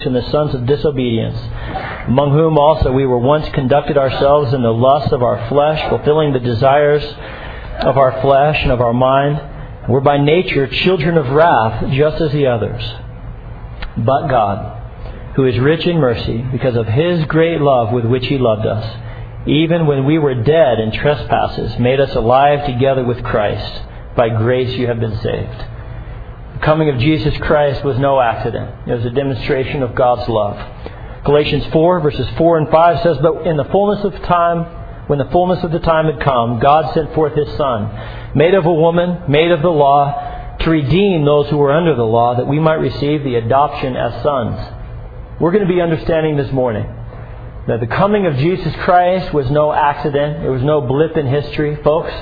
and the sons of disobedience, among whom also we were once conducted ourselves in the lusts of our flesh, fulfilling the desires of our flesh and of our mind. We're by nature children of wrath, just as the others. But God, who is rich in mercy, because of his great love with which he loved us, even when we were dead in trespasses, made us alive together with Christ. By grace you have been saved. Coming of Jesus Christ was no accident. It was a demonstration of God's love. Galatians 4 verses 4 and 5 says, But in the fullness of time, when the fullness of the time had come, God sent forth His Son, made of a woman, made of the law, to redeem those who were under the law, that we might receive the adoption as sons. We're going to be understanding this morning that the coming of Jesus Christ was no accident. It was no blip in history. Folks,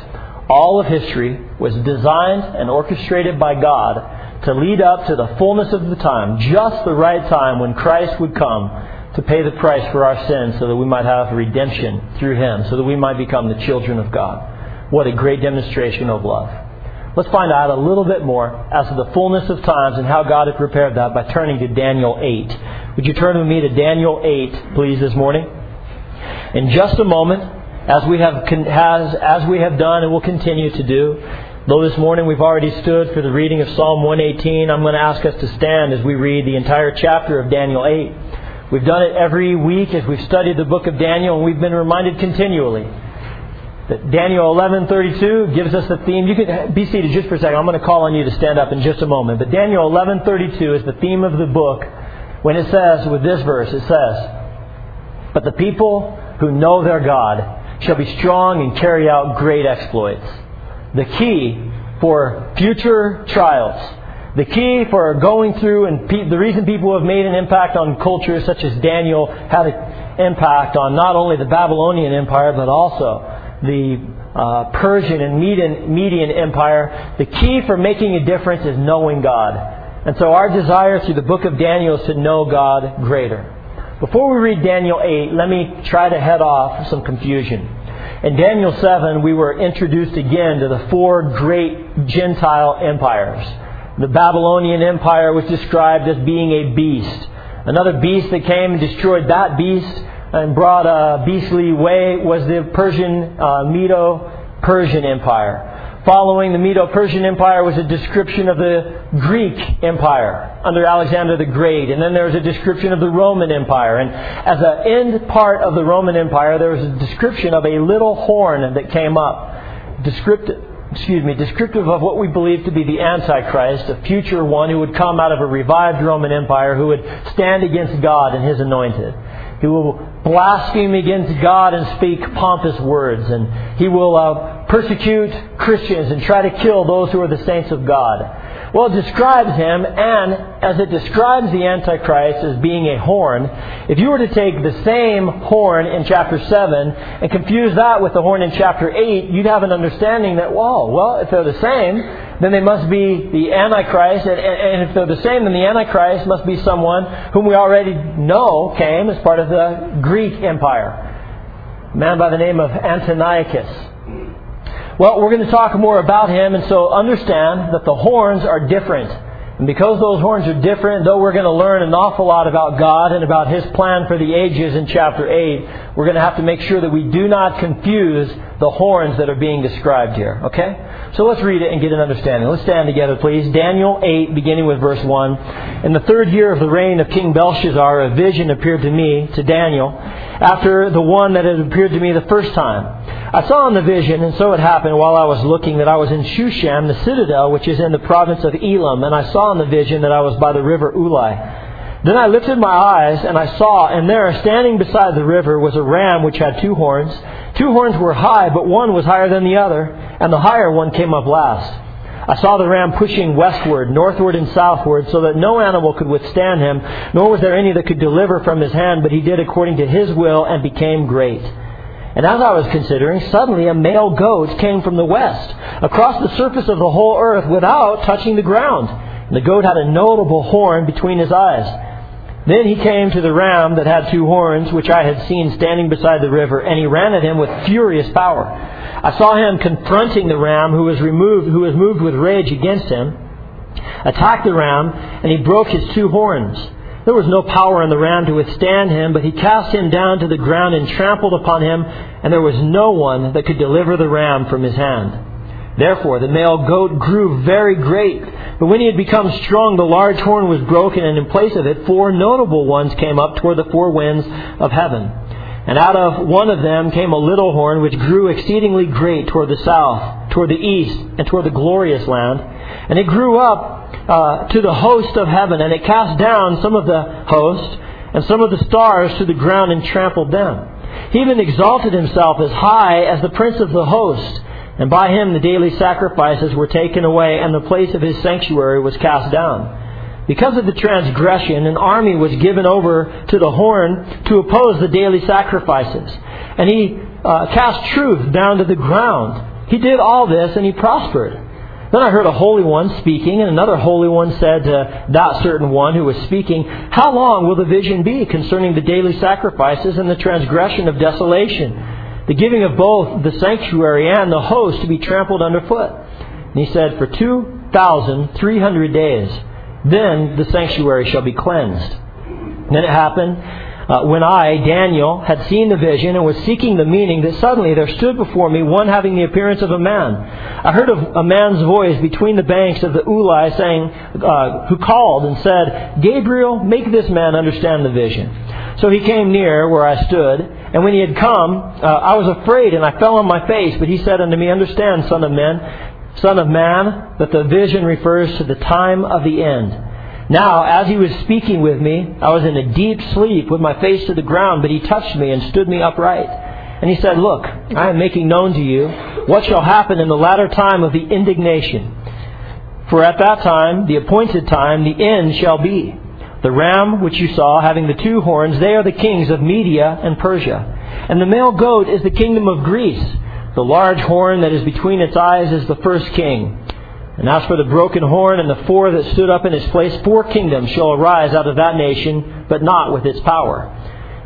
all of history was designed and orchestrated by God to lead up to the fullness of the time, just the right time when Christ would come to pay the price for our sins so that we might have redemption through Him, so that we might become the children of God. What a great demonstration of love. Let's find out a little bit more as to the fullness of times and how God had prepared that by turning to Daniel 8. Would you turn with me to Daniel 8, please, this morning? In just a moment, as we have, has, as we have done and will continue to do, Though this morning we've already stood for the reading of Psalm 118, I'm going to ask us to stand as we read the entire chapter of Daniel 8. We've done it every week as we've studied the book of Daniel, and we've been reminded continually that Daniel 11:32 gives us the theme. You can be seated just for a second. I'm going to call on you to stand up in just a moment. But Daniel 11:32 is the theme of the book when it says with this verse, it says, "But the people who know their God shall be strong and carry out great exploits." The key for future trials. The key for going through, and pe- the reason people have made an impact on cultures such as Daniel had an impact on not only the Babylonian Empire, but also the uh, Persian and Median, Median Empire. The key for making a difference is knowing God. And so our desire through the book of Daniel is to know God greater. Before we read Daniel 8, let me try to head off some confusion. In Daniel 7, we were introduced again to the four great Gentile empires. The Babylonian Empire was described as being a beast. Another beast that came and destroyed that beast and brought a beastly way was the Persian, uh, Medo Persian Empire. Following the Medo Persian Empire was a description of the Greek Empire under Alexander the Great. And then there was a description of the Roman Empire. And as an end part of the Roman Empire, there was a description of a little horn that came up. Descriptive, excuse me, descriptive of what we believe to be the Antichrist, a future one who would come out of a revived Roman Empire who would stand against God and His anointed. He will blaspheme against God and speak pompous words. And he will uh, persecute Christians and try to kill those who are the saints of God. Well, it describes him, and as it describes the Antichrist as being a horn, if you were to take the same horn in chapter 7 and confuse that with the horn in chapter 8, you'd have an understanding that, whoa, well, if they're the same, then they must be the Antichrist. And, and, if they're the same, then the Antichrist must be someone whom we already know came as part of the Greek Empire. A man by the name of Antiochus. Well, we're going to talk more about him, and so understand that the horns are different. And because those horns are different, though we're going to learn an awful lot about God and about His plan for the ages in chapter 8, we're going to have to make sure that we do not confuse the horns that are being described here. Okay? So let's read it and get an understanding. Let's stand together, please. Daniel 8, beginning with verse 1. In the third year of the reign of King Belshazzar, a vision appeared to me, to Daniel, after the one that had appeared to me the first time. I saw in the vision, and so it happened while I was looking, that I was in Shushan, the citadel, which is in the province of Elam, and I saw in the vision that I was by the river Ulai. Then I lifted my eyes, and I saw, and there, standing beside the river, was a ram which had two horns. Two horns were high, but one was higher than the other, and the higher one came up last. I saw the ram pushing westward, northward, and southward, so that no animal could withstand him, nor was there any that could deliver from his hand, but he did according to his will, and became great. And as I was considering, suddenly a male goat came from the west, across the surface of the whole earth without touching the ground. And the goat had a notable horn between his eyes. Then he came to the ram that had two horns, which I had seen standing beside the river, and he ran at him with furious power. I saw him confronting the ram who was removed, who was moved with rage against him, attacked the ram, and he broke his two horns. There was no power in the ram to withstand him, but he cast him down to the ground and trampled upon him, and there was no one that could deliver the ram from his hand. Therefore the male goat grew very great, but when he had become strong, the large horn was broken, and in place of it four notable ones came up toward the four winds of heaven. And out of one of them came a little horn which grew exceedingly great toward the south, toward the east, and toward the glorious land. And it grew up uh, to the host of heaven, and it cast down some of the host and some of the stars to the ground and trampled them. He even exalted himself as high as the prince of the host, and by him the daily sacrifices were taken away, and the place of his sanctuary was cast down. Because of the transgression, an army was given over to the horn to oppose the daily sacrifices. And he uh, cast truth down to the ground. He did all this and he prospered. Then I heard a holy one speaking, and another holy one said to that certain one who was speaking, How long will the vision be concerning the daily sacrifices and the transgression of desolation, the giving of both the sanctuary and the host to be trampled underfoot? And he said, For two thousand three hundred days, then the sanctuary shall be cleansed. And then it happened uh, when I, Daniel, had seen the vision and was seeking the meaning, that suddenly there stood before me one having the appearance of a man. I heard a man's voice between the banks of the Ulai saying, uh, who called and said, Gabriel, make this man understand the vision. So he came near where I stood, and when he had come, uh, I was afraid and I fell on my face, but he said unto me, Understand, son of man, son of man, that the vision refers to the time of the end. Now, as he was speaking with me, I was in a deep sleep with my face to the ground, but he touched me and stood me upright. And he said, Look, I am making known to you what shall happen in the latter time of the indignation. For at that time, the appointed time, the end shall be. The ram which you saw, having the two horns, they are the kings of Media and Persia. And the male goat is the kingdom of Greece. The large horn that is between its eyes is the first king. And as for the broken horn and the four that stood up in his place, four kingdoms shall arise out of that nation, but not with its power.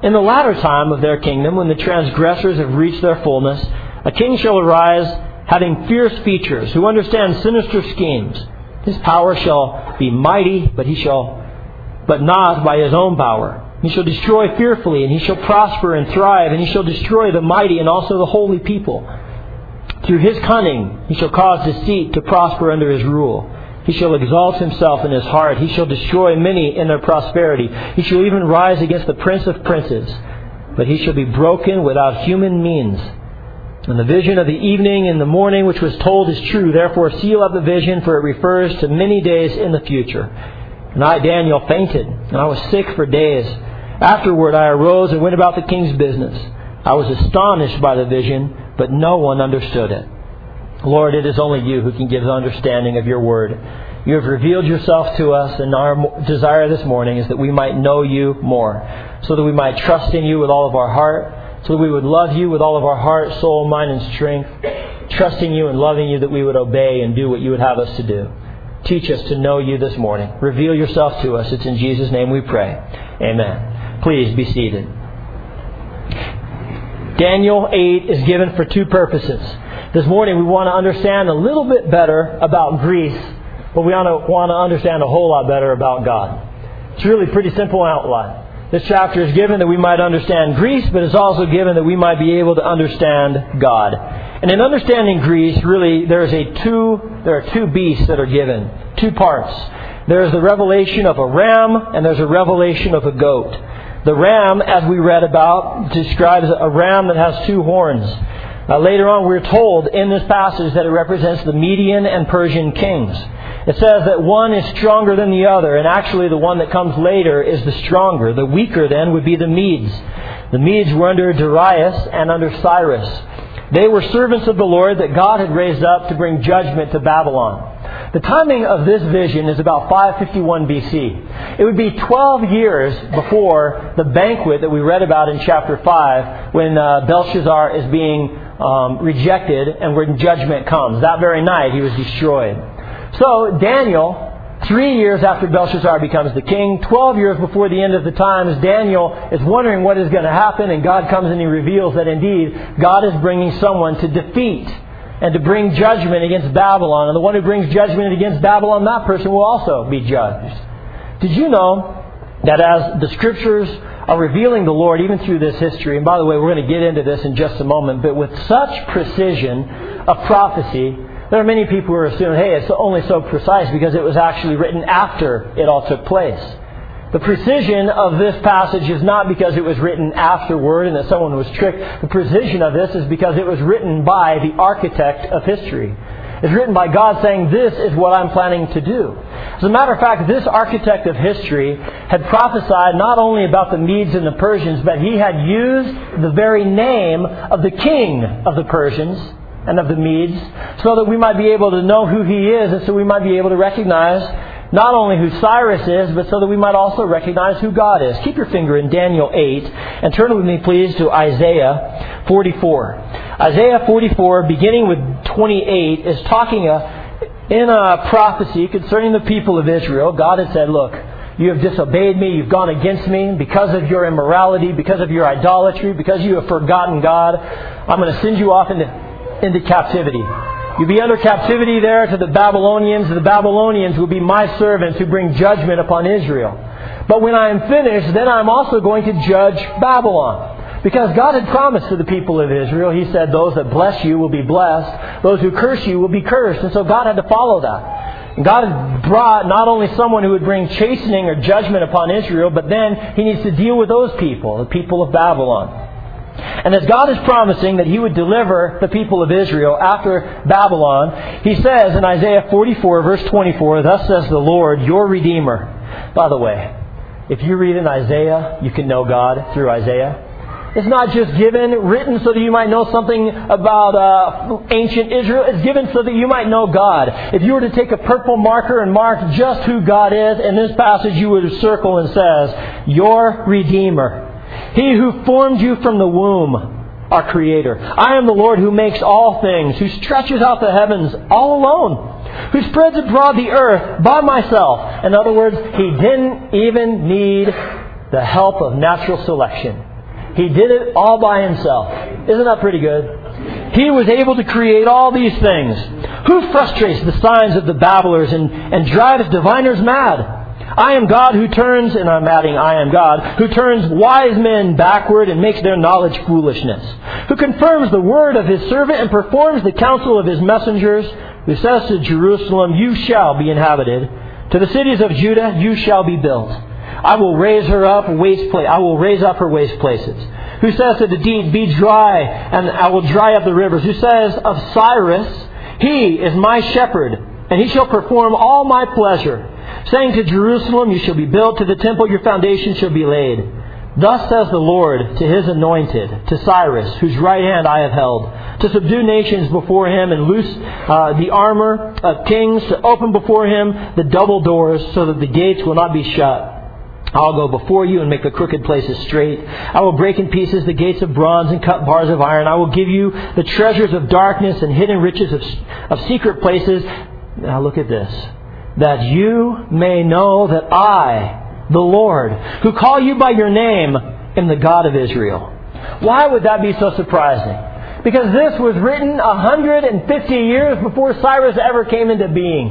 In the latter time of their kingdom, when the transgressors have reached their fullness, a king shall arise having fierce features, who understands sinister schemes. His power shall be mighty, but he shall, but not by his own power. He shall destroy fearfully, and he shall prosper and thrive, and he shall destroy the mighty and also the holy people. Through his cunning he shall cause deceit to prosper under his rule. He shall exalt himself in his heart. He shall destroy many in their prosperity. He shall even rise against the prince of princes. But he shall be broken without human means. And the vision of the evening and the morning which was told is true. Therefore seal up the vision, for it refers to many days in the future. And I, Daniel, fainted, and I was sick for days. Afterward I arose and went about the king's business. I was astonished by the vision but no one understood it. Lord, it is only you who can give the understanding of your word. You have revealed yourself to us, and our desire this morning is that we might know you more, so that we might trust in you with all of our heart, so that we would love you with all of our heart, soul, mind, and strength, trusting you and loving you that we would obey and do what you would have us to do. Teach us to know you this morning. Reveal yourself to us. It's in Jesus' name we pray. Amen. Please be seated. Daniel 8 is given for two purposes. This morning we want to understand a little bit better about Greece, but we want to, understand a whole lot better about God. It's really pretty simple outline. This chapter is given that we might understand Greece, but it's also given that we might be able to understand God. And in understanding Greece, really, there's a two, there are two beasts that are given, two parts. There's the revelation of a ram, and there's a revelation of a goat. The ram, as we read about, describes a ram that has two horns. Uh, later on, we're told in this passage that it represents the Median and Persian kings. It says that one is stronger than the other, and actually the one that comes later is the stronger. The weaker then would be the Medes. The Medes were under Darius and under Cyrus. They were servants of the Lord that God had raised up to bring judgment to Babylon. The timing of this vision is about 551 BC. It would be 12 years before the banquet that we read about in chapter 5 when uh, Belshazzar is being um, rejected and when judgment comes. That very night he was destroyed. So Daniel Three years after Belshazzar becomes the king, 12 years before the end of the times, Daniel is wondering what is going to happen, and God comes and he reveals that indeed God is bringing someone to defeat and to bring judgment against Babylon. And the one who brings judgment against Babylon, that person will also be judged. Did you know that as the scriptures are revealing the Lord even through this history, and by the way, we're going to get into this in just a moment, but with such precision of prophecy, there are many people who are assuming, hey, it's only so precise because it was actually written after it all took place. The precision of this passage is not because it was written afterward and that someone was tricked. The precision of this is because it was written by the architect of history. It's written by God saying, This is what I'm planning to do. As a matter of fact, this architect of history had prophesied not only about the Medes and the Persians, but he had used the very name of the king of the Persians and of the Medes so that we might be able to know who he is and so we might be able to recognize not only who Cyrus is, but so that we might also recognize who God is. Keep your finger in Daniel 8 and turn with me, please, to Isaiah 44. Isaiah 44, beginning with 28, is talking a, in a prophecy concerning the people of Israel. God had said, Look, you have disobeyed me, you've gone against me because of your immorality, because of your idolatry, because you have forgotten God. I'm going to send you off into, into captivity. You'll be under captivity there to the Babylonians. The Babylonians will be my servants who bring judgment upon Israel. But when I am finished, then I'm also going to judge Babylon. Because God had promised to the people of Israel, He said, Those that bless you will be blessed, those who curse you will be cursed. And so God had to follow that. God had brought not only someone who would bring chastening or judgment upon Israel, but then He needs to deal with those people, the people of Babylon. And as God is promising that He would deliver the people of Israel after Babylon, He says in Isaiah 44, verse 24, Thus says the Lord, your Redeemer. By the way, if you read in Isaiah, you can know God through Isaiah. It's not just given, written so that you might know something about uh, ancient Israel. It's given so that you might know God. If you were to take a purple marker and mark just who God is, in this passage you would circle and says, Your Redeemer. He who formed you from the womb, our Creator. I am the Lord who makes all things, who stretches out the heavens all alone, who spreads abroad the earth by myself. In other words, He didn't even need the help of natural selection. He did it all by Himself. Isn't that pretty good? He was able to create all these things. Who frustrates the signs of the babblers and, and drives diviners mad? I am God who turns, and I'm adding I am God, who turns wise men backward and makes their knowledge foolishness, who confirms the word of his servant and performs the counsel of his messengers, who says to Jerusalem, You shall be inhabited. To the cities of Judah, you shall be built. I will raise her up waste place. I will raise up her waste places. Who says to the deep, Be dry, and I will dry up the rivers. Who says of Cyrus, He is my shepherd, and he shall perform all my pleasure saying to Jerusalem, You shall be built, to the temple your foundation shall be laid. Thus says the Lord to his anointed, to Cyrus, whose right hand I have held, to subdue nations before him and loose uh, the armor of kings, to open before him the double doors, so that the gates will not be shut. I'll go before you and make the crooked places straight. I will break in pieces the gates of bronze and cut bars of iron. I will give you the treasures of darkness and hidden riches of, of secret places. Now look at this that you may know that I, the Lord, who call you by your name, am the God of Israel. Why would that be so surprising? Because this was written 150 years before Cyrus ever came into being.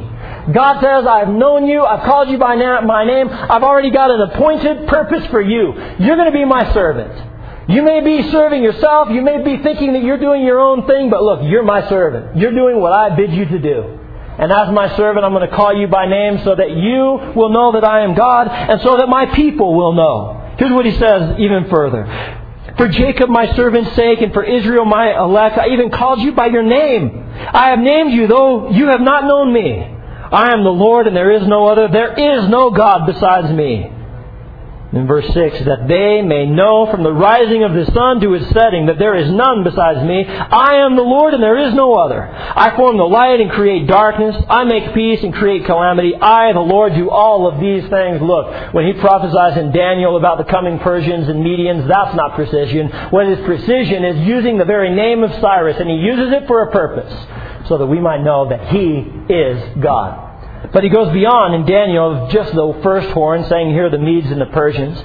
God says, I've known you, I've called you by my name, I've already got an appointed purpose for you. You're going to be my servant. You may be serving yourself, you may be thinking that you're doing your own thing, but look, you're my servant. You're doing what I bid you to do. And as my servant, I'm going to call you by name so that you will know that I am God and so that my people will know. Here's what he says even further. For Jacob, my servant's sake, and for Israel, my elect, I even called you by your name. I have named you, though you have not known me. I am the Lord, and there is no other. There is no God besides me in verse 6, that they may know from the rising of the sun to its setting that there is none besides me. I am the Lord and there is no other. I form the light and create darkness. I make peace and create calamity. I, the Lord, do all of these things. Look, when he prophesies in Daniel about the coming Persians and Medians, that's not precision. What is precision is using the very name of Cyrus, and he uses it for a purpose, so that we might know that he is God. But he goes beyond in Daniel of just the first horn, saying here are the Medes and the Persians.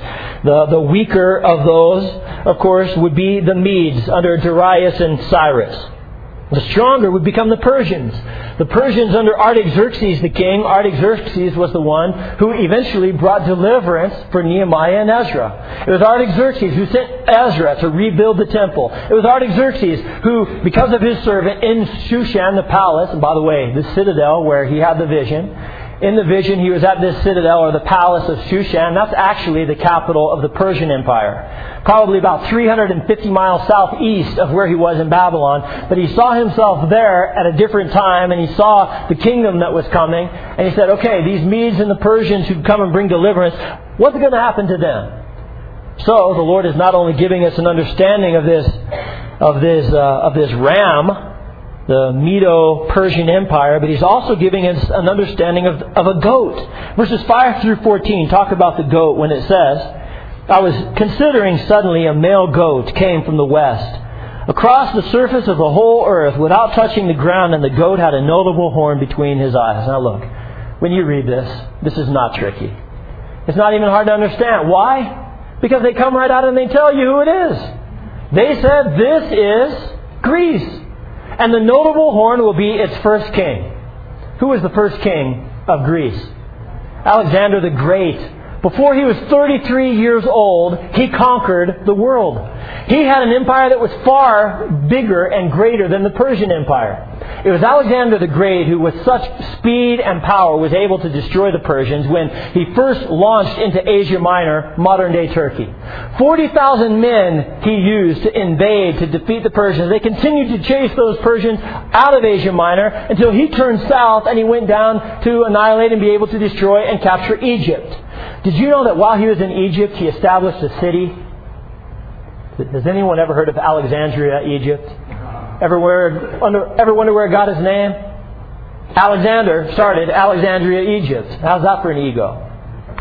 The, the weaker of those, of course, would be the Medes under Darius and Cyrus. The stronger would become the Persians. The Persians under Artaxerxes the king, Artaxerxes was the one who eventually brought deliverance for Nehemiah and Ezra. It was Artaxerxes who sent Ezra to rebuild the temple. It was Artaxerxes who, because of his servant in Shushan, the palace, and by the way, the citadel where he had the vision, in the vision, he was at this citadel or the palace of Shushan. That's actually the capital of the Persian Empire. Probably about 350 miles southeast of where he was in Babylon. But he saw himself there at a different time and he saw the kingdom that was coming. And he said, okay, these Medes and the Persians who come and bring deliverance, what's going to happen to them? So the Lord is not only giving us an understanding of this, of this, uh, of this ram, the Medo Persian Empire, but he's also giving us an understanding of, of a goat. Verses 5 through 14 talk about the goat when it says, I was considering suddenly a male goat came from the west. Across the surface of the whole earth, without touching the ground, and the goat had a notable horn between his eyes. Now look, when you read this, this is not tricky. It's not even hard to understand. Why? Because they come right out and they tell you who it is. They said, This is Greece. And the notable horn will be its first king. Who was the first king of Greece? Alexander the Great before he was 33 years old, he conquered the world. He had an empire that was far bigger and greater than the Persian Empire. It was Alexander the Great who, with such speed and power, was able to destroy the Persians when he first launched into Asia Minor, modern day Turkey. 40,000 men he used to invade, to defeat the Persians. They continued to chase those Persians out of Asia Minor until he turned south and he went down to annihilate and be able to destroy and capture Egypt. Did you know that while he was in Egypt, he established a city? Has anyone ever heard of Alexandria, Egypt? Ever, under, ever wonder where got his name? Alexander started Alexandria, Egypt. How's that for an ego?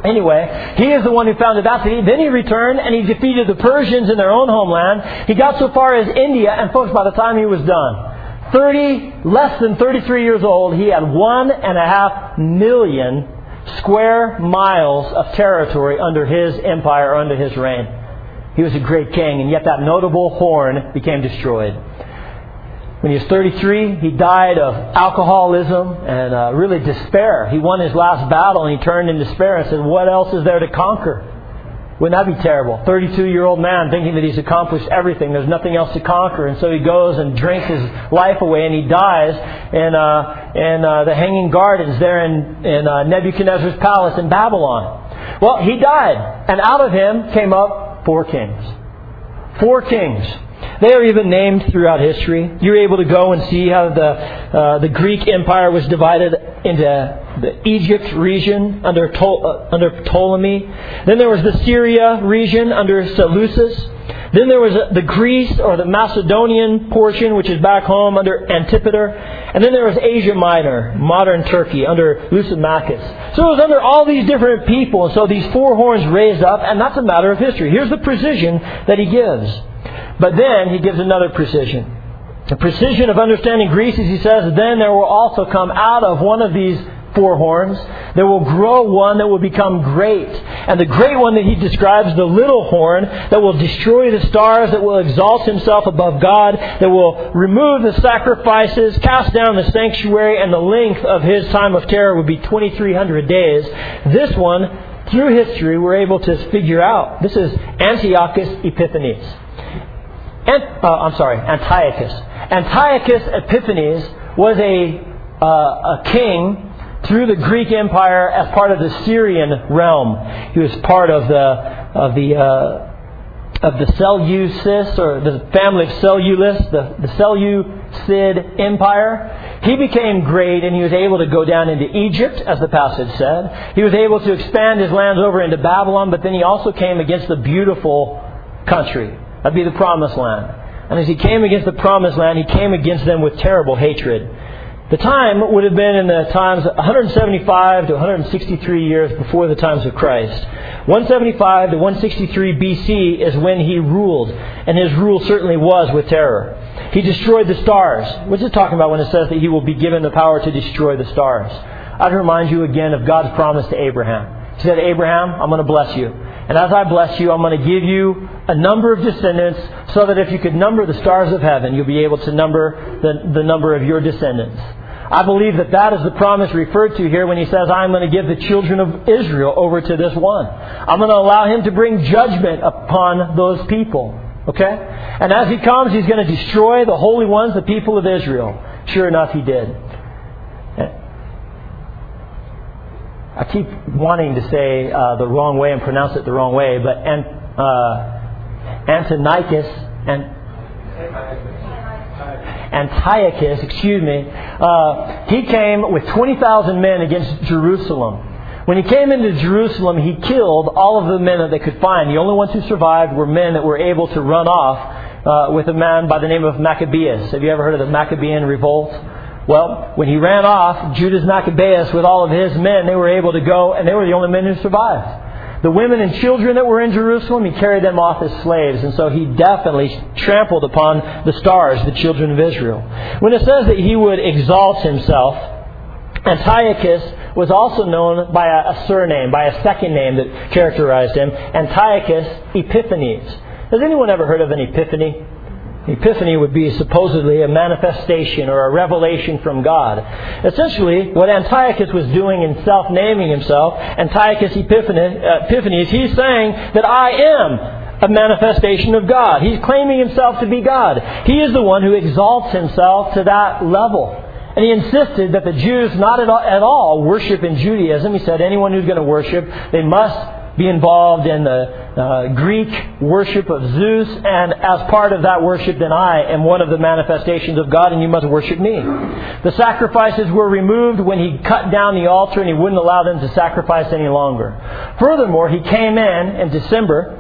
Anyway, he is the one who founded that city. Then he returned and he defeated the Persians in their own homeland. He got so far as India, and folks, by the time he was done, 30, less than 33 years old, he had one and a half million square miles of territory under his empire, under his reign. He was a great king, and yet that notable horn became destroyed. When he was 33, he died of alcoholism and uh, really despair. He won his last battle and he turned in despair and said, What else is there to conquer? Wouldn't that be terrible? 32 year old man thinking that he's accomplished everything. There's nothing else to conquer. And so he goes and drinks his life away and he dies in, uh, in uh, the Hanging Gardens there in, in uh, Nebuchadnezzar's palace in Babylon. Well, he died. And out of him came up four kings. Four kings. They are even named throughout history. You're able to go and see how the, uh, the Greek Empire was divided into the Egypt region under, uh, under Ptolemy. Then there was the Syria region under Seleucus. Then there was the Greece or the Macedonian portion, which is back home under Antipater. And then there was Asia Minor, modern Turkey, under Lysimachus. So it was under all these different people. And so these four horns raised up, and that's a matter of history. Here's the precision that he gives. But then he gives another precision. The precision of understanding Greece is he says, then there will also come out of one of these four horns, there will grow one that will become great. And the great one that he describes, the little horn, that will destroy the stars, that will exalt himself above God, that will remove the sacrifices, cast down the sanctuary, and the length of his time of terror would be 2,300 days. This one, through history, we're able to figure out. This is Antiochus Epiphanes. Ant, uh, I'm sorry, Antiochus. Antiochus Epiphanes was a, uh, a king through the Greek Empire as part of the Syrian realm. He was part of the of the uh, of the Seleucids or the family of Seleucus, the, the Seleucid Empire. He became great and he was able to go down into Egypt, as the passage said. He was able to expand his lands over into Babylon, but then he also came against the beautiful country. That'd be the promised land. And as he came against the promised land, he came against them with terrible hatred. The time would have been in the times 175 to 163 years before the times of Christ. 175 to 163 BC is when he ruled, and his rule certainly was with terror. He destroyed the stars. What's it talking about when it says that he will be given the power to destroy the stars? I'd remind you again of God's promise to Abraham. He said, Abraham, I'm going to bless you. And as I bless you, I'm going to give you a number of descendants so that if you could number the stars of heaven, you'll be able to number the, the number of your descendants. I believe that that is the promise referred to here when he says, I'm going to give the children of Israel over to this one. I'm going to allow him to bring judgment upon those people. Okay? And as he comes, he's going to destroy the holy ones, the people of Israel. Sure enough, he did. I keep wanting to say uh, the wrong way and pronounce it the wrong way, but uh, Antiochus and Antiochus, excuse me, uh, he came with 20,000 men against Jerusalem. When he came into Jerusalem, he killed all of the men that they could find. The only ones who survived were men that were able to run off uh, with a man by the name of Maccabeus. Have you ever heard of the Maccabean revolt? Well, when he ran off, Judas Maccabeus with all of his men, they were able to go, and they were the only men who survived. The women and children that were in Jerusalem, he carried them off as slaves, and so he definitely trampled upon the stars, the children of Israel. When it says that he would exalt himself, Antiochus was also known by a, surname, by a second name that characterized him, Antiochus Epiphanes. Has anyone ever heard of an epiphany? Epiphany would be supposedly a manifestation or a revelation from God. Essentially, what Antiochus was doing in self naming himself, Antiochus Epiphanes, uh, he's saying that I am a manifestation of God. He's claiming himself to be God. He is the one who exalts himself to that level. And he insisted that the Jews not at all, at all worship in Judaism. He said anyone who's going to worship, they must be involved in the uh, Greek worship of Zeus, and as part of that worship, then I am one of the manifestations of God, and you must worship me. The sacrifices were removed when he cut down the altar, and he wouldn't allow them to sacrifice any longer. Furthermore, he came in in December.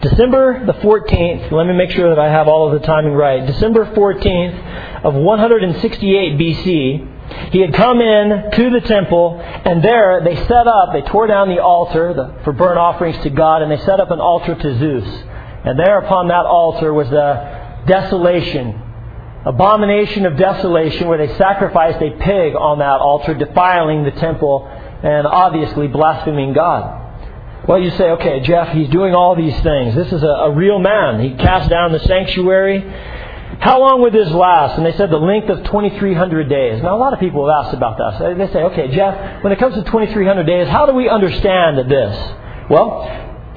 December the 14th, let me make sure that I have all of the timing right. December 14th of 168 BC, he had come in to the temple, and there they set up, they tore down the altar for burnt offerings to God, and they set up an altar to Zeus. And there upon that altar was a desolation, abomination of desolation, where they sacrificed a pig on that altar, defiling the temple and obviously blaspheming God. Well, you say, okay, Jeff, he's doing all these things. This is a, a real man. He cast down the sanctuary. How long would this last? And they said the length of 2,300 days. Now, a lot of people have asked about this. They say, okay, Jeff, when it comes to 2,300 days, how do we understand this? Well,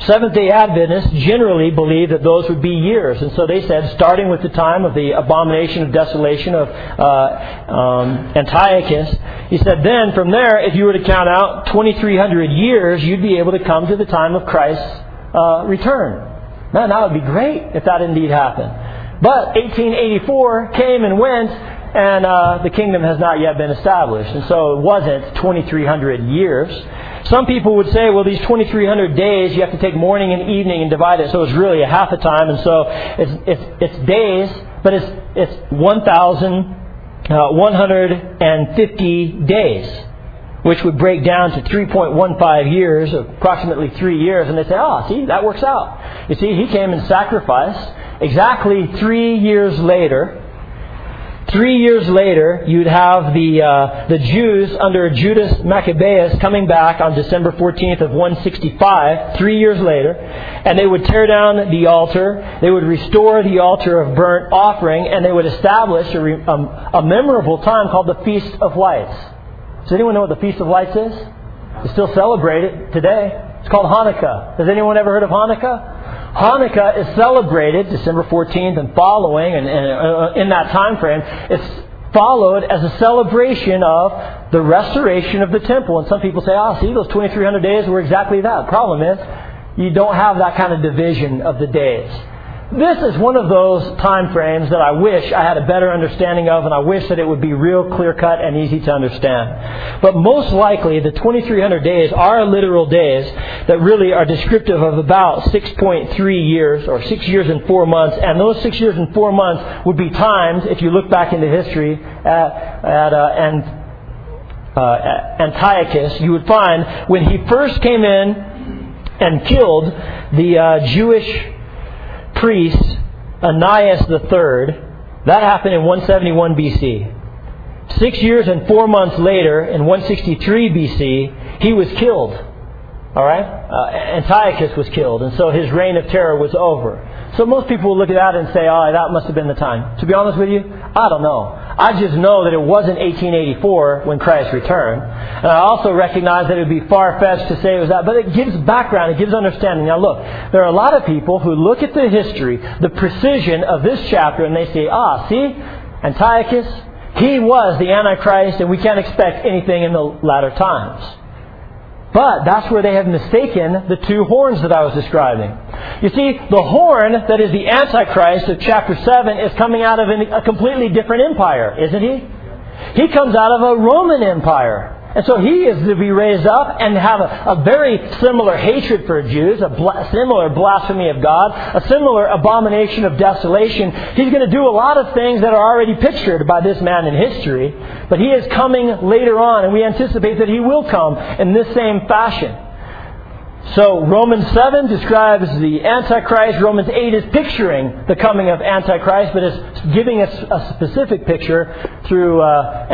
Seventh day Adventists generally believe that those would be years. And so they said, starting with the time of the abomination of desolation of uh, um, Antiochus, he said, then from there, if you were to count out 2,300 years, you'd be able to come to the time of Christ's uh, return. Man, that would be great if that indeed happened. But 1884 came and went, and uh, the kingdom has not yet been established. And so it wasn't 2,300 years. Some people would say, well, these 2,300 days, you have to take morning and evening and divide it, so it's really a half a time, and so it's, it's, it's days, but it's, it's 1,150 uh, days which would break down to 3.15 years, approximately three years, and they say, oh, see, that works out. You see, he came and sacrificed, exactly three years later, Three years later, you'd have the, uh, the Jews under Judas Maccabeus coming back on December 14th of 165, three years later, and they would tear down the altar, they would restore the altar of burnt offering, and they would establish a, um, a memorable time called the Feast of Lights. Does anyone know what the Feast of Lights is? They still celebrate it today. It's called Hanukkah. Has anyone ever heard of Hanukkah? Hanukkah is celebrated December 14th and following, and, and uh, in that time frame, it's followed as a celebration of the restoration of the temple. And some people say, "Ah, oh, see, those 2,300 days were exactly that." Problem is, you don't have that kind of division of the days. This is one of those time frames that I wish I had a better understanding of, and I wish that it would be real clear cut and easy to understand. But most likely, the 2300 days are literal days that really are descriptive of about 6.3 years, or 6 years and 4 months, and those 6 years and 4 months would be times, if you look back into history, at, at uh, and, uh, Antiochus, you would find when he first came in and killed the uh, Jewish priest, Onias III, that happened in 171 BC. Six years and four months later, in 163 BC, he was killed. All right? Uh, Antiochus was killed, and so his reign of terror was over. So most people will look at that and say, oh, that must have been the time. To be honest with you, I don't know. I just know that it wasn't 1884 when Christ returned. And I also recognize that it would be far-fetched to say it was that. But it gives background, it gives understanding. Now look, there are a lot of people who look at the history, the precision of this chapter, and they say, ah, see, Antiochus, he was the Antichrist, and we can't expect anything in the latter times. But that's where they have mistaken the two horns that I was describing. You see, the horn that is the Antichrist of chapter 7 is coming out of a completely different empire, isn't he? He comes out of a Roman Empire. And so he is to be raised up and have a, a very similar hatred for Jews, a similar blasphemy of God, a similar abomination of desolation. He's going to do a lot of things that are already pictured by this man in history, but he is coming later on, and we anticipate that he will come in this same fashion. So Romans 7 describes the Antichrist. Romans 8 is picturing the coming of Antichrist, but is giving us a specific picture through uh,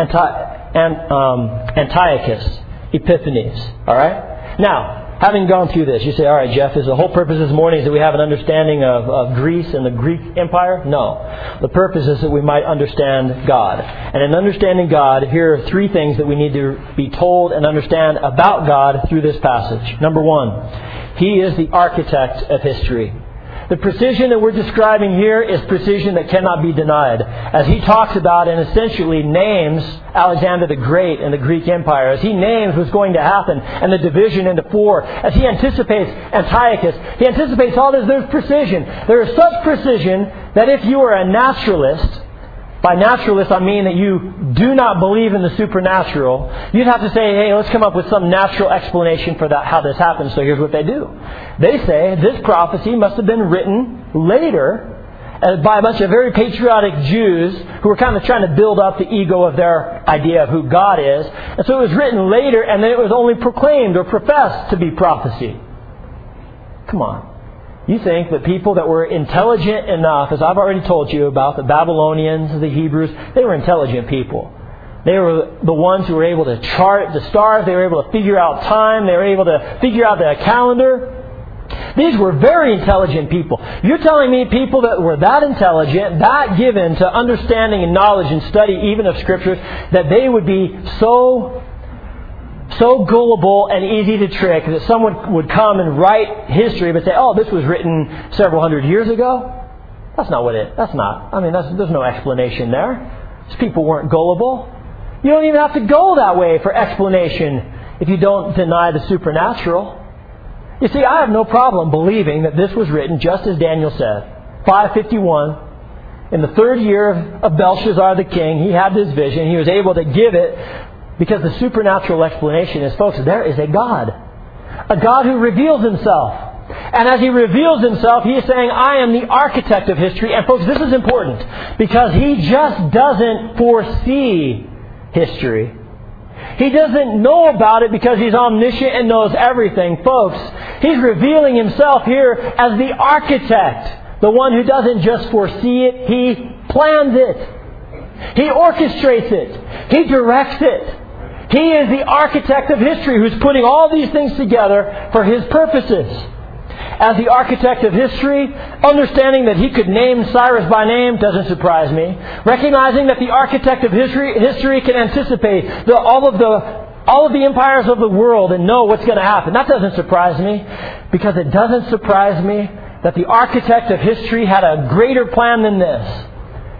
um, Antiochus Epiphanes. All right. Now, having gone through this, you say, "All right, Jeff, is the whole purpose this morning is that we have an understanding of, of Greece and the Greek Empire?" No. The purpose is that we might understand God. And in understanding God, here are three things that we need to be told and understand about God through this passage. Number one, He is the architect of history. The precision that we're describing here is precision that cannot be denied. As he talks about and essentially names Alexander the Great and the Greek Empire, as he names what's going to happen and the division into four, as he anticipates Antiochus, he anticipates all this, there's precision. There is such precision that if you are a naturalist, by naturalist, I mean that you do not believe in the supernatural. You'd have to say, hey, let's come up with some natural explanation for that, how this happens. So here's what they do. They say this prophecy must have been written later uh, by a bunch of very patriotic Jews who were kind of trying to build up the ego of their idea of who God is. And so it was written later, and then it was only proclaimed or professed to be prophecy. Come on. You think that people that were intelligent enough, as I've already told you about the Babylonians, the Hebrews, they were intelligent people. They were the ones who were able to chart the stars. They were able to figure out time. They were able to figure out the calendar. These were very intelligent people. You're telling me people that were that intelligent, that given to understanding and knowledge and study even of scriptures, that they would be so so gullible and easy to trick that someone would come and write history but say, oh, this was written several hundred years ago. That's not what it, that's not. I mean, there's no explanation there. These people weren't gullible. You don't even have to go that way for explanation if you don't deny the supernatural. You see, I have no problem believing that this was written just as Daniel said. 551, in the third year of Belshazzar the king, he had this vision. He was able to give it because the supernatural explanation is, folks, there is a God. A God who reveals himself. And as he reveals himself, he is saying, I am the architect of history. And folks, this is important because he just doesn't foresee history. He doesn't know about it because he's omniscient and knows everything. Folks, he's revealing himself here as the architect. The one who doesn't just foresee it, he plans it. He orchestrates it. He directs it. He is the architect of history who's putting all these things together for his purposes. As the architect of history, understanding that he could name Cyrus by name doesn't surprise me. Recognizing that the architect of history, history can anticipate the, all of the all of the empires of the world and know what's going to happen. That doesn't surprise me because it doesn't surprise me that the architect of history had a greater plan than this.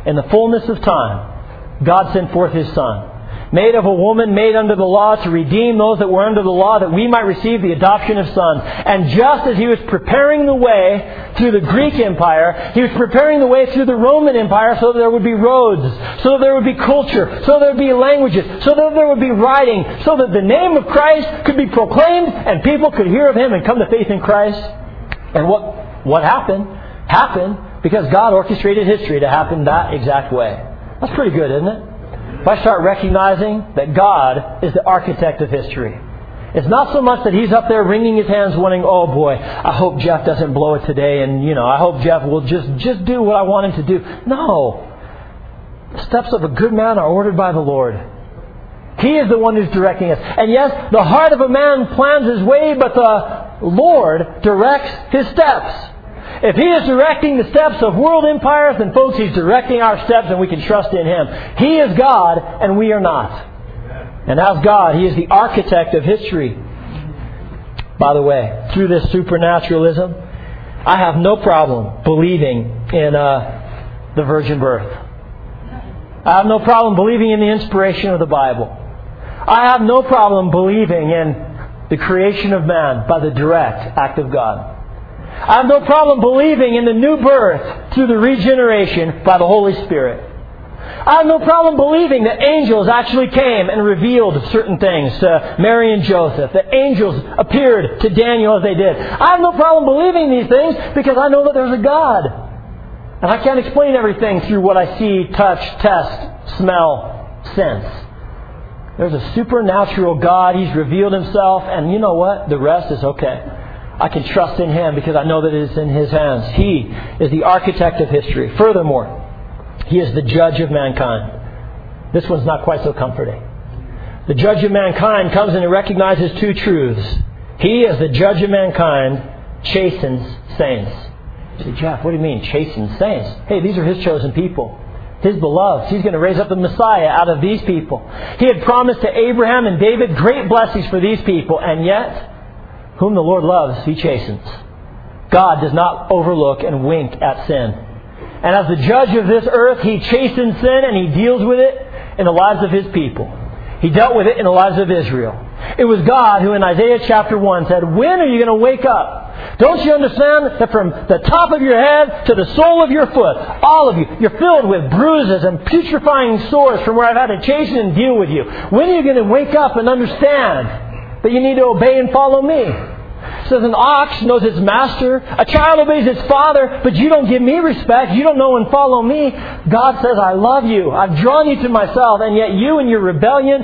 In the fullness of time, God sent forth His Son made of a woman, made under the law to redeem those that were under the law, that we might receive the adoption of sons. And just as he was preparing the way through the Greek Empire, he was preparing the way through the Roman Empire so that there would be roads, so that there would be culture, so that there would be languages, so that there would be writing, so that the name of Christ could be proclaimed and people could hear of him and come to faith in Christ. And what, what happened? Happened because God orchestrated history to happen that exact way. That's pretty good, isn't it? If I start recognizing that God is the architect of history, it's not so much that he's up there wringing his hands, wanting, "Oh boy, I hope Jeff doesn't blow it today," and you know, I hope Jeff will just just do what I want him to do. No, the steps of a good man are ordered by the Lord. He is the one who's directing us. And yes, the heart of a man plans his way, but the Lord directs his steps. If He is directing the steps of world empires, then folks, He's directing our steps and we can trust in Him. He is God and we are not. And as God, He is the architect of history. By the way, through this supernaturalism, I have no problem believing in uh, the virgin birth. I have no problem believing in the inspiration of the Bible. I have no problem believing in the creation of man by the direct act of God. I have no problem believing in the new birth through the regeneration by the Holy Spirit. I have no problem believing that angels actually came and revealed certain things to Mary and Joseph. That angels appeared to Daniel as they did. I have no problem believing these things because I know that there's a God. And I can't explain everything through what I see, touch, test, smell, sense. There's a supernatural God. He's revealed himself, and you know what? The rest is okay. I can trust in him because I know that it is in his hands. He is the architect of history. Furthermore, he is the judge of mankind. This one's not quite so comforting. The judge of mankind comes and he recognizes two truths. He, as the judge of mankind, chastens saints. You say, Jeff, what do you mean, chastens saints? Hey, these are his chosen people his beloved. He's going to raise up the Messiah out of these people. He had promised to Abraham and David great blessings for these people, and yet, whom the Lord loves, he chastens. God does not overlook and wink at sin. And as the judge of this earth, he chastens sin and he deals with it in the lives of his people. He dealt with it in the lives of Israel. It was God who in Isaiah chapter 1 said, When are you going to wake up? Don't you understand that from the top of your head to the sole of your foot, all of you, you're filled with bruises and putrefying sores from where I've had to chasten and deal with you. When are you going to wake up and understand that you need to obey and follow me? says an ox knows its master, a child obeys its father, but you don't give me respect, you don't know and follow me. God says, I love you, I've drawn you to myself, and yet you and your rebellion,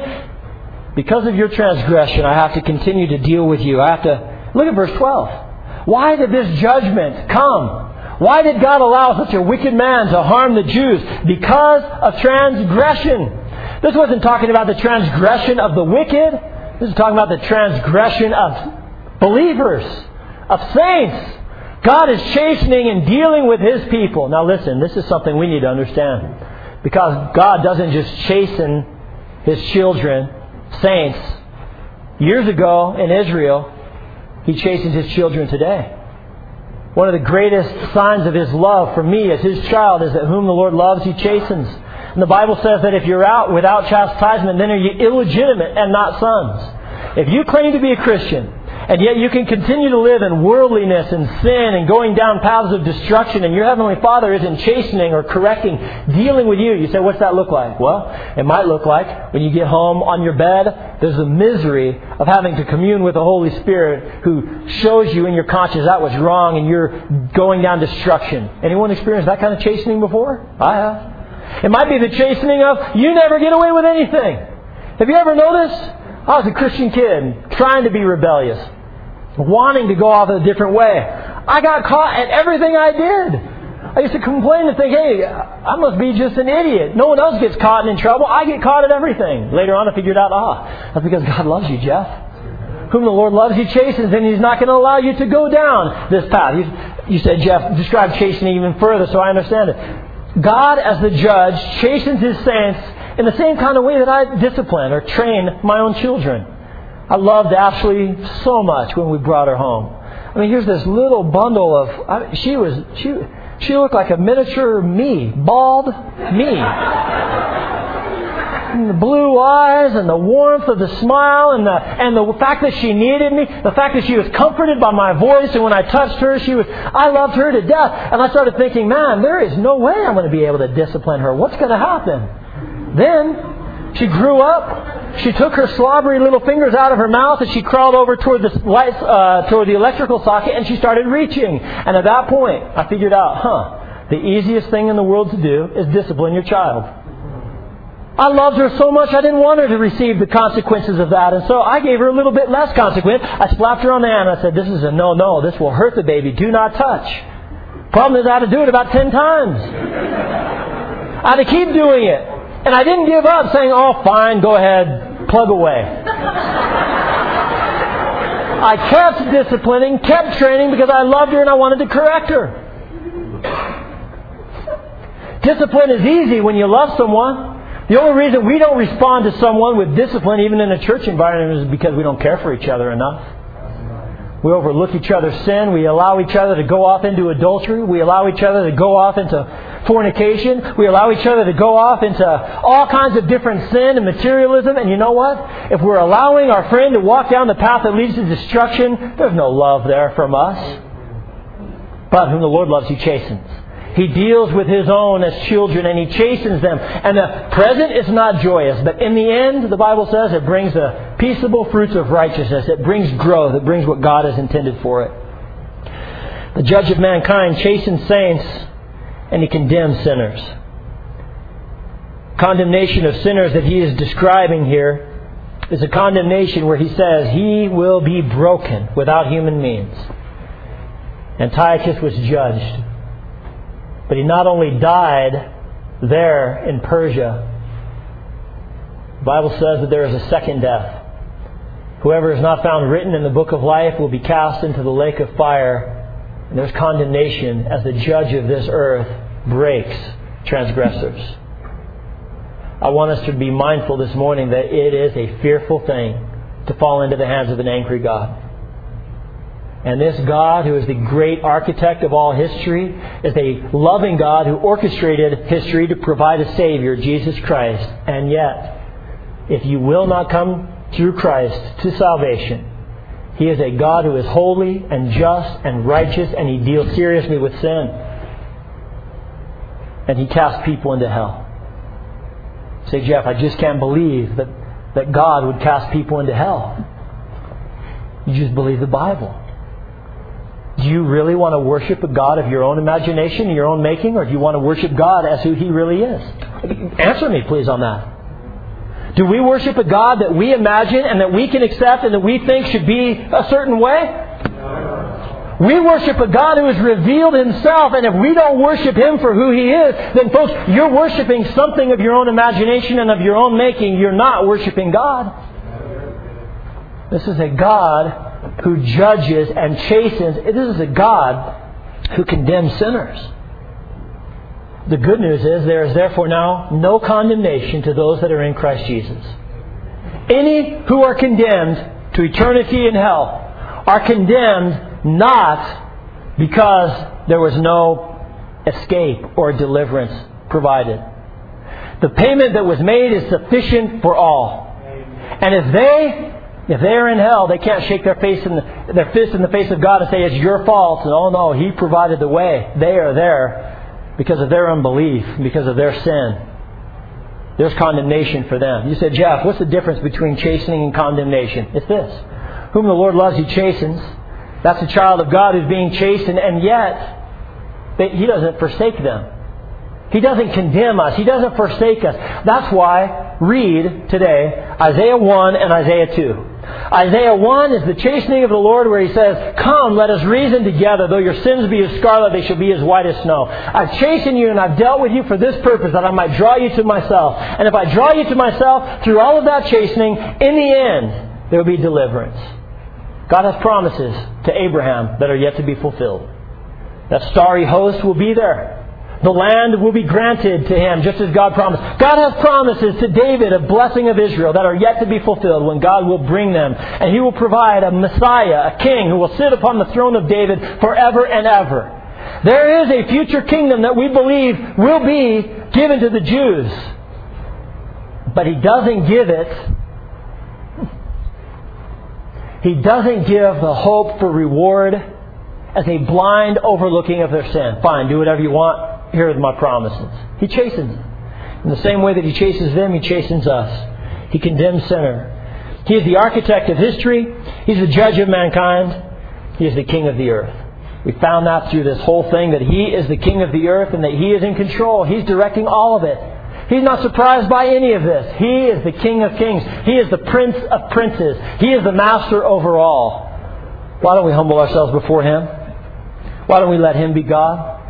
because of your transgression, I have to continue to deal with you. I have to look at verse 12. Why did this judgment come? Why did God allow such a wicked man to harm the Jews? Because of transgression. This wasn't talking about the transgression of the wicked. This is talking about the transgression of believers, of saints. God is chastening and dealing with His people. Now listen, this is something we need to understand. Because God doesn't just chasten His children, saints. Years ago in Israel, he chastens his children today. One of the greatest signs of his love for me as his child is that whom the Lord loves, he chastens. And the Bible says that if you're out without chastisement, then are you illegitimate and not sons. If you claim to be a Christian, and yet you can continue to live in worldliness and sin and going down paths of destruction, and your Heavenly Father isn't chastening or correcting, dealing with you. You say, what's that look like? Well, it might look like when you get home on your bed, there's the misery of having to commune with the Holy Spirit who shows you in your conscience that was wrong and you're going down destruction. Anyone experienced that kind of chastening before? I have. It might be the chastening of, you never get away with anything. Have you ever noticed? I was a Christian kid trying to be rebellious wanting to go off in a different way. I got caught at everything I did. I used to complain and think, hey, I must be just an idiot. No one else gets caught and in trouble. I get caught at everything. Later on, I figured out, ah, that's because God loves you, Jeff. Whom the Lord loves, He chastens, and He's not going to allow you to go down this path. You, you said, Jeff, describe chastening even further so I understand it. God, as the judge, chastens His saints in the same kind of way that I discipline or train my own children. I loved Ashley so much when we brought her home. I mean, here's this little bundle of. I, she was she she looked like a miniature me, bald me. And the blue eyes and the warmth of the smile and the and the fact that she needed me, the fact that she was comforted by my voice and when I touched her, she was I loved her to death. And I started thinking, man, there is no way I'm going to be able to discipline her. What's going to happen? Then she grew up she took her slobbery little fingers out of her mouth and she crawled over toward the light, uh, toward the electrical socket and she started reaching. And at that point, I figured out, huh, the easiest thing in the world to do is discipline your child. I loved her so much I didn't want her to receive the consequences of that. And so I gave her a little bit less consequence. I slapped her on the hand. I said, this is a no, no. This will hurt the baby. Do not touch. Problem is I had to do it about ten times. I had to keep doing it. And I didn't give up saying, oh, fine, go ahead, plug away. I kept disciplining, kept training because I loved her and I wanted to correct her. Discipline is easy when you love someone. The only reason we don't respond to someone with discipline, even in a church environment, is because we don't care for each other enough. We overlook each other's sin. We allow each other to go off into adultery. We allow each other to go off into fornication. We allow each other to go off into all kinds of different sin and materialism. And you know what? If we're allowing our friend to walk down the path that leads to destruction, there's no love there from us. But whom the Lord loves, he chastens. He deals with his own as children and he chastens them. And the present is not joyous, but in the end, the Bible says, it brings the peaceable fruits of righteousness. It brings growth. It brings what God has intended for it. The judge of mankind chastens saints and he condemns sinners. Condemnation of sinners that he is describing here is a condemnation where he says he will be broken without human means. Antiochus was judged but he not only died there in Persia, the Bible says that there is a second death. Whoever is not found written in the book of life will be cast into the lake of fire. And there's condemnation as the judge of this earth breaks transgressors. I want us to be mindful this morning that it is a fearful thing to fall into the hands of an angry God. And this God, who is the great architect of all history, is a loving God who orchestrated history to provide a Savior, Jesus Christ. And yet, if you will not come through Christ to salvation, He is a God who is holy and just and righteous, and He deals seriously with sin. And He casts people into hell. Say, Jeff, I just can't believe that, that God would cast people into hell. You just believe the Bible. Do you really want to worship a God of your own imagination, and your own making, or do you want to worship God as who He really is? Answer me, please, on that. Do we worship a God that we imagine and that we can accept and that we think should be a certain way? We worship a God who has revealed Himself, and if we don't worship Him for who He is, then folks, you're worshiping something of your own imagination and of your own making. You're not worshiping God. This is a God who judges and chastens. This is a God who condemns sinners. The good news is there is therefore now no condemnation to those that are in Christ Jesus. Any who are condemned to eternity in hell are condemned not because there was no escape or deliverance provided. The payment that was made is sufficient for all. And if they if they're in hell, they can't shake their face in the, their fist in the face of God and say it's your fault. And oh no, He provided the way. They are there because of their unbelief, because of their sin. There's condemnation for them. You said, Jeff, what's the difference between chastening and condemnation? It's this: whom the Lord loves, He chastens. That's a child of God who's being chastened, and yet He doesn't forsake them. He doesn't condemn us. He doesn't forsake us. That's why read today Isaiah 1 and Isaiah 2. Isaiah 1 is the chastening of the Lord where he says, Come, let us reason together. Though your sins be as scarlet, they shall be as white as snow. I've chastened you and I've dealt with you for this purpose, that I might draw you to myself. And if I draw you to myself through all of that chastening, in the end, there will be deliverance. God has promises to Abraham that are yet to be fulfilled. That starry host will be there. The land will be granted to him, just as God promised. God has promises to David of blessing of Israel that are yet to be fulfilled when God will bring them. And he will provide a Messiah, a king, who will sit upon the throne of David forever and ever. There is a future kingdom that we believe will be given to the Jews. But he doesn't give it. He doesn't give the hope for reward as a blind overlooking of their sin. Fine, do whatever you want here are my promises. He chastens them. In the same way that He chases them, He chastens us. He condemns sinner. He is the architect of history. He's the judge of mankind. He is the king of the earth. We found that through this whole thing that He is the king of the earth and that He is in control. He's directing all of it. He's not surprised by any of this. He is the King of Kings. He is the Prince of Princes. He is the Master over all. Why don't we humble ourselves before Him? Why don't we let Him be God?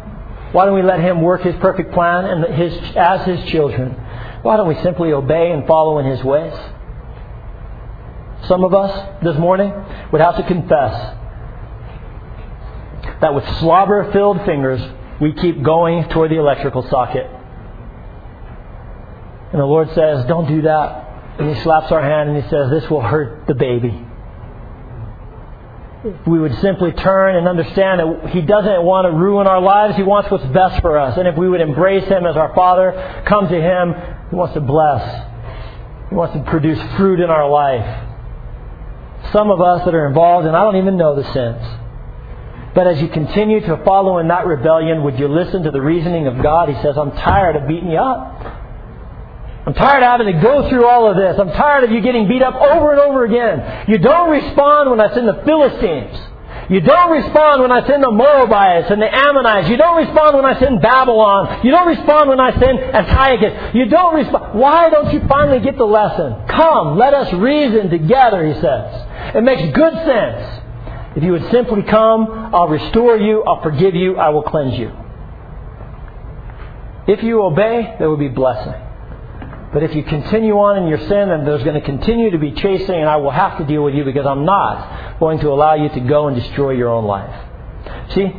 Why don't we let Him work His perfect plan and his, as His children? Why don't we simply obey and follow in His ways? Some of us this morning would have to confess that with slobber filled fingers, we keep going toward the electrical socket. And the Lord says, Don't do that. And He slaps our hand and He says, This will hurt the baby. We would simply turn and understand that He doesn't want to ruin our lives, He wants what's best for us. And if we would embrace Him as our Father, come to Him, He wants to bless. He wants to produce fruit in our life. Some of us that are involved, and I don't even know the sins. But as you continue to follow in that rebellion, would you listen to the reasoning of God? He says, I'm tired of beating you up. I'm tired of having to go through all of this. I'm tired of you getting beat up over and over again. You don't respond when I send the Philistines. You don't respond when I send the Moabites and the Ammonites. You don't respond when I send Babylon. You don't respond when I send Antiochus. You don't respond. Why don't you finally get the lesson? Come, let us reason together, he says. It makes good sense. If you would simply come, I'll restore you, I'll forgive you, I will cleanse you. If you obey, there will be blessing. But if you continue on in your sin, then there's going to continue to be chasing, and I will have to deal with you because I'm not going to allow you to go and destroy your own life. See?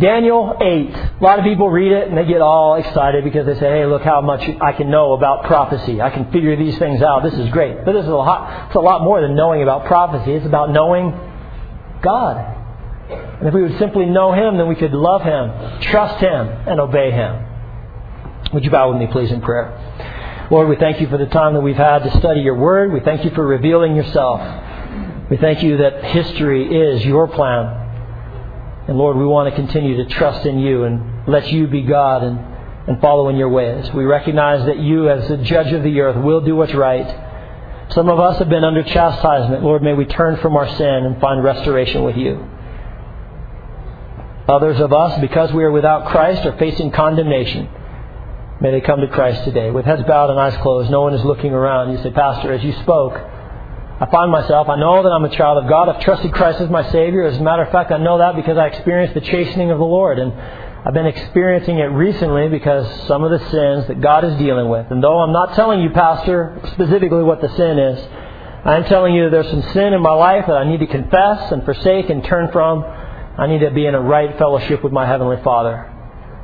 Daniel 8. A lot of people read it and they get all excited because they say, hey, look how much I can know about prophecy. I can figure these things out. This is great. But this is a lot, it's a lot more than knowing about prophecy. It's about knowing God. And if we would simply know Him, then we could love Him, trust Him, and obey Him. Would you bow with me, please, in prayer? Lord, we thank you for the time that we've had to study your word. We thank you for revealing yourself. We thank you that history is your plan. And Lord, we want to continue to trust in you and let you be God and, and follow in your ways. We recognize that you, as the judge of the earth, will do what's right some of us have been under chastisement. Lord, may we turn from our sin and find restoration with you. Others of us, because we are without Christ, are facing condemnation. May they come to Christ today. With heads bowed and eyes closed, no one is looking around. You say, Pastor, as you spoke, I find myself, I know that I'm a child of God. I've trusted Christ as my Savior. As a matter of fact, I know that because I experienced the chastening of the Lord. And I've been experiencing it recently because some of the sins that God is dealing with. And though I'm not telling you, Pastor, specifically what the sin is, I'm telling you that there's some sin in my life that I need to confess and forsake and turn from. I need to be in a right fellowship with my Heavenly Father.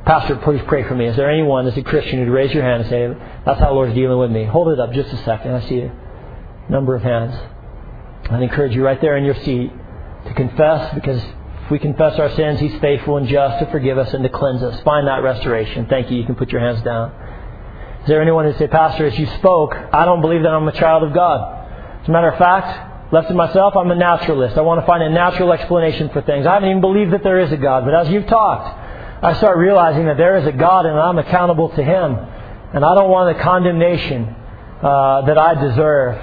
Pastor, please pray for me. Is there anyone that's a Christian who'd raise your hand and say, That's how the Lord's dealing with me? Hold it up just a second. I see a number of hands. I'd encourage you right there in your seat to confess because if we confess our sins, He's faithful and just to forgive us and to cleanse us. Find that restoration. Thank you. You can put your hands down. Is there anyone who'd say, Pastor, as you spoke, I don't believe that I'm a child of God. As a matter of fact, left to myself, I'm a naturalist. I want to find a natural explanation for things. I haven't even believed that there is a God. But as you've talked, I start realizing that there is a God and I'm accountable to Him. And I don't want the condemnation uh, that I deserve.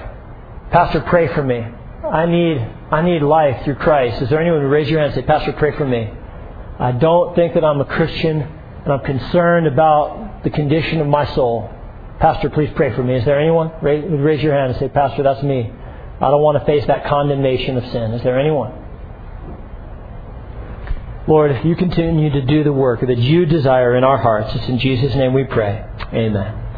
Pastor, pray for me. I need, I need life through Christ. Is there anyone who raise your hand and say, Pastor, pray for me? I don't think that I'm a Christian and I'm concerned about the condition of my soul. Pastor, please pray for me. Is there anyone? Raise, raise your hand and say, Pastor, that's me. I don't want to face that condemnation of sin. Is there anyone? Lord, if you continue to do the work that you desire in our hearts, it's in Jesus' name we pray. Amen.